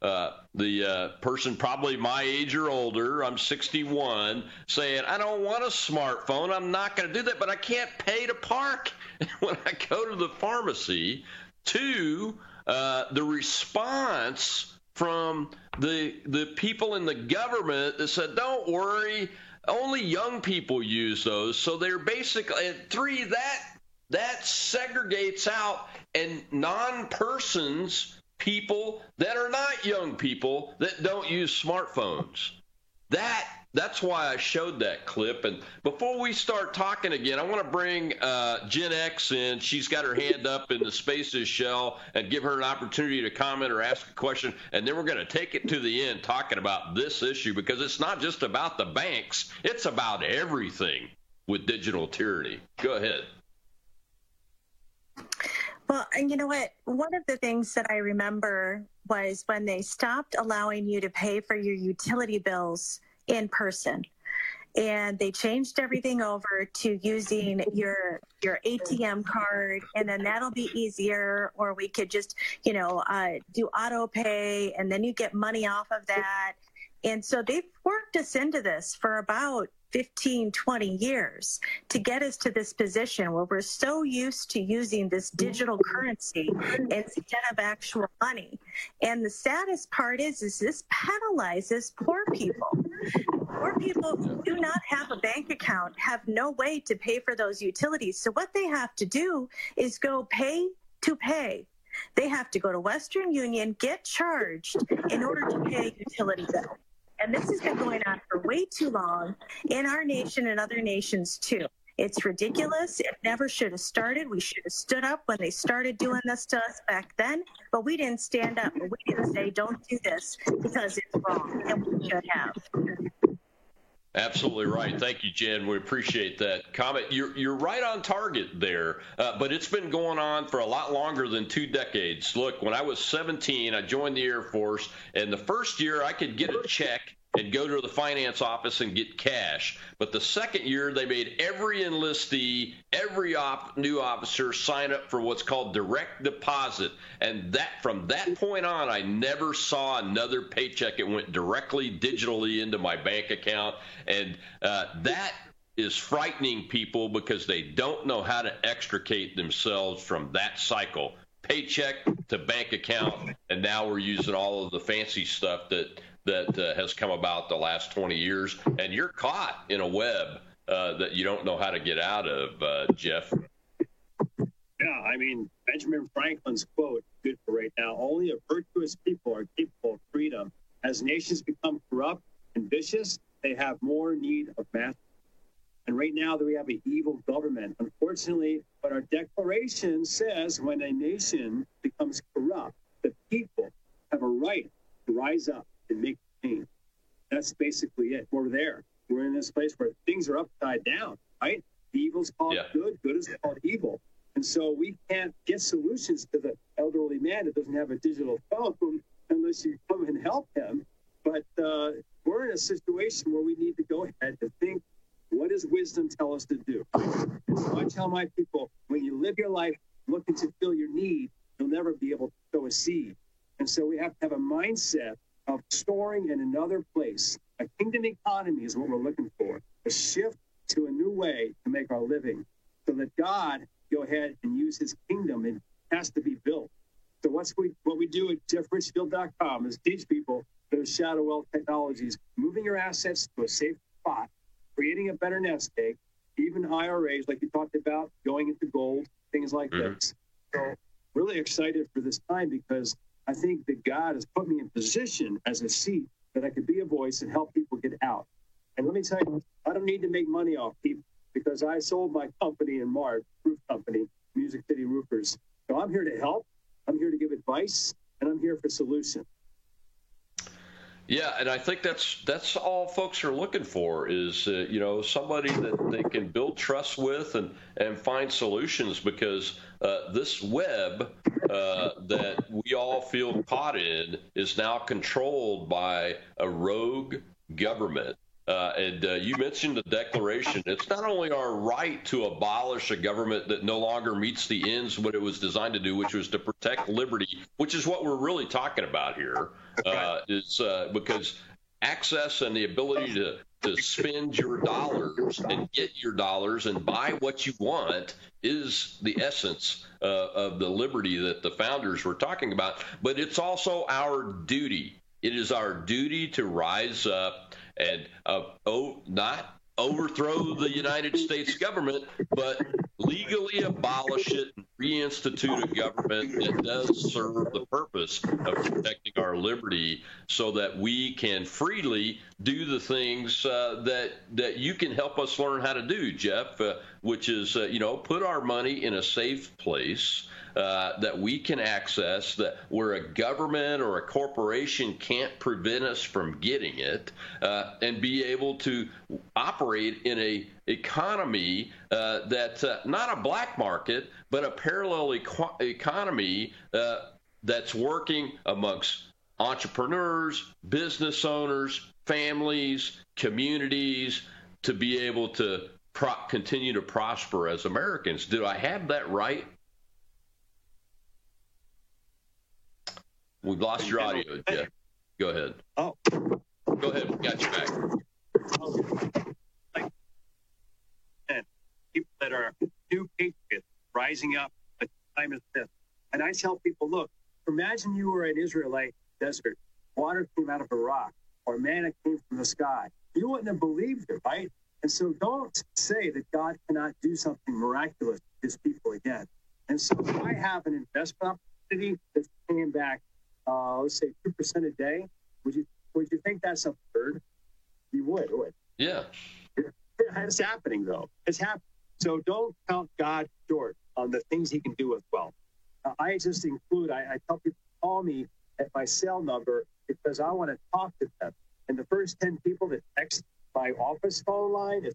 uh, the uh, person, probably my age or older, I'm 61, saying, "I don't want a smartphone. I'm not going to do that, but I can't pay to park when I go to the pharmacy." Two, uh, the response from the the people in the government that said, "Don't worry, only young people use those." So they're basically three that that segregates out and non-persons people that are not young people that don't use smartphones. That that's why I showed that clip. And before we start talking again, I want to bring uh, Gen X in. She's got her hand up in the Spaces shell and give her an opportunity to comment or ask a question. And then we're going to take it to the end talking about this issue because it's not just about the banks, it's about everything with digital tyranny. Go ahead. Well, and you know what? One of the things that I remember was when they stopped allowing you to pay for your utility bills in person and they changed everything over to using your your ATM card, and then that'll be easier. Or we could just, you know, uh, do auto pay, and then you get money off of that. And so they've worked us into this for about 15, 20 years to get us to this position where we're so used to using this digital currency instead of actual money. And the saddest part is, is this penalizes poor people. Poor people who do not have a bank account have no way to pay for those utilities. So what they have to do is go pay to pay. They have to go to Western Union, get charged in order to pay a utility bill. And this has been going on for way too long in our nation and other nations too. It's ridiculous. It never should have started. We should have stood up when they started doing this to us back then, but we didn't stand up. We didn't say, don't do this because it's wrong, and we should have. Absolutely right. Thank you, Jen. We appreciate that comment. You're you're right on target there, uh, but it's been going on for a lot longer than two decades. Look, when I was 17, I joined the Air Force, and the first year I could get a check and go to the finance office and get cash. But the second year, they made every enlistee, every op- new officer sign up for what's called direct deposit. And that from that point on, I never saw another paycheck. It went directly digitally into my bank account, and uh, that is frightening people because they don't know how to extricate themselves from that cycle paycheck to bank account and now we're using all of the fancy stuff that that uh, has come about the last 20 years, and you're caught in a web uh, that you don't know how to get out of, uh, Jeff. Yeah, I mean, Benjamin Franklin's quote, good for right now only a virtuous people are capable of freedom. As nations become corrupt and vicious, they have more need of mastery. And right now, that we have an evil government. Unfortunately, But our declaration says when a nation becomes corrupt, the people have a right to rise up and make change. That's basically it. We're there. We're in this place where things are upside down, right? Evil's called yeah. good, good is called evil. And so we can't get solutions to the elderly man that doesn't have a digital phone unless you come and help him. But uh, we're in a situation where we need to go ahead and think what does wisdom tell us to do? So I tell my people when you live your life looking to fill your need, you'll never be able to sow a seed. And so we have to have a mindset of storing in another place. A kingdom economy is what we're looking for. A shift to a new way to make our living so that God go ahead and use his kingdom. It has to be built. So what's we, what we do at jeffrichfield.com is teach people those shadow wealth technologies, moving your assets to a safe spot, creating a better nest egg, even IRAs like you talked about, going into gold, things like mm-hmm. this. So really excited for this time because I think that God has put me in position as a seat that I could be a voice and help people get out. And let me tell you, I don't need to make money off people because I sold my company in March, roof company, Music City Roofers. So I'm here to help. I'm here to give advice, and I'm here for solutions. Yeah, and I think that's that's all folks are looking for is uh, you know somebody that they can build trust with and and find solutions because uh, this web uh, that we all feel caught in is now controlled by a rogue government. Uh, and uh, you mentioned the Declaration. It's not only our right to abolish a government that no longer meets the ends what it was designed to do, which was to protect liberty, which is what we're really talking about here. Uh, is uh, because access and the ability to to spend your dollars and get your dollars and buy what you want is the essence uh, of the liberty that the founders were talking about. But it's also our duty. It is our duty to rise up and uh, oh, not overthrow the United States government, but legally abolish it and reinstitute a government that does serve the purpose of protecting our liberty so that we can freely do the things uh, that that you can help us learn how to do, Jeff, uh, which is, uh, you know, put our money in a safe place uh, that we can access that where a government or a corporation can't prevent us from getting it uh, and be able to operate in a economy uh, that uh, not a black market but a parallel eco- economy uh, that's working amongst entrepreneurs business owners families communities to be able to pro- continue to prosper as Americans. Do I have that right? We've lost your audio, Jeff. Go ahead. Oh. Go ahead. We got you back. And people that are new patriots rising up at the time as this. And I tell people, look, imagine you were an Israelite desert, water came out of a rock, or manna came from the sky. You wouldn't have believed it, right? And so don't say that God cannot do something miraculous to his people again. And so I have an investment opportunity that's paying back uh, let's say two percent a day, would you would you think that's absurd? You would, would. Yeah. It's happening though. It's happening. So don't count God short on the things He can do with wealth. Uh, I just include. I, I tell people call me at my cell number because I want to talk to them. And the first ten people that text my office phone line at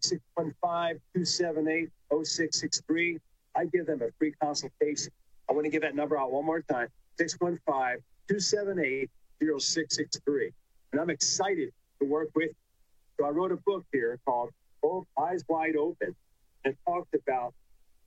615-278-0663, I give them a free consultation. I want to give that number out one more time. 615 278 0663. And I'm excited to work with you. So I wrote a book here called Eyes Wide Open and talked about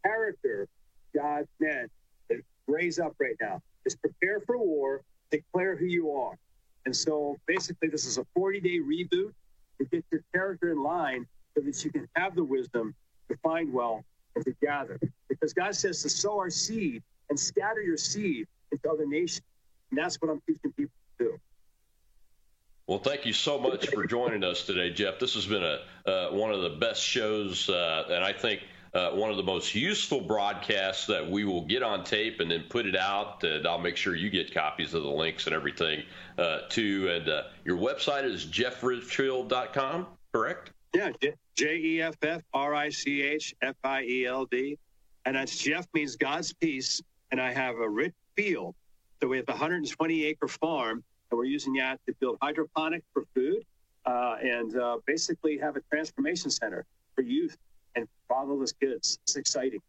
character God's men that raise up right now is prepare for war, declare who you are. And so basically, this is a 40 day reboot to get your character in line so that you can have the wisdom to find wealth and to gather. Because God says to sow our seed and scatter your seed into other nations. And that's what I'm teaching people to do. Well, thank you so much for joining us today, Jeff. This has been a uh, one of the best shows, uh, and I think uh, one of the most useful broadcasts that we will get on tape and then put it out. And I'll make sure you get copies of the links and everything uh, too. And uh, your website is jeffrichfield.com, correct? Yeah, J E F F R I C H F I E L D, and that's Jeff means God's peace, and I have a rich field so we have a 120 acre farm, and we're using that to build hydroponics for food uh, and uh, basically have a transformation center for youth and fatherless kids. It's exciting.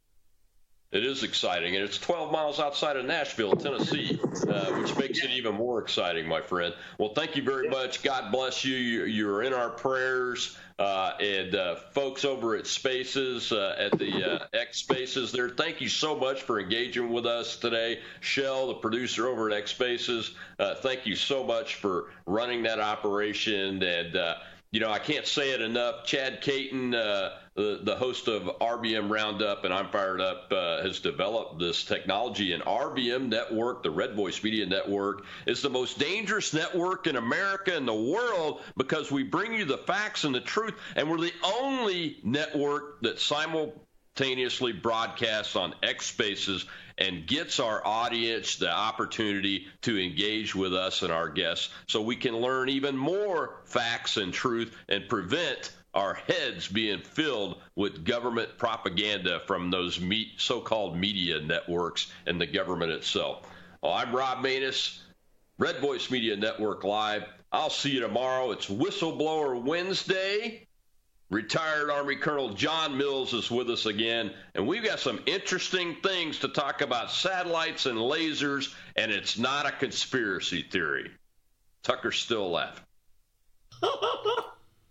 It is exciting, and it's 12 miles outside of Nashville, Tennessee, uh, which makes it even more exciting, my friend. Well, thank you very much. God bless you. You're in our prayers. Uh, and uh, folks over at Spaces, uh, at the uh, X Spaces there, thank you so much for engaging with us today. Shell, the producer over at X Spaces, uh, thank you so much for running that operation. And, you know, I can't say it enough. Chad Caton, the, host of RVM Roundup, and I'm Fired Up, uh, has developed this technology. And RVM Network, the Red Voice Media Network, is the most dangerous network in America and the world because we bring you the facts and the truth, and we're the only network that simultaneously broadcasts on X Spaces and gets our audience the opportunity to engage with us and our guests so we can learn even more facts and truth and prevent our heads being filled with government propaganda from those me- so-called media networks and the government itself. Well, I'm Rob Maness, Red Voice Media Network Live. I'll see you tomorrow. It's Whistleblower Wednesday. Retired Army Colonel John Mills is with us again, and we've got some interesting things to talk about satellites and lasers, and it's not a conspiracy theory. Tucker's still laughing.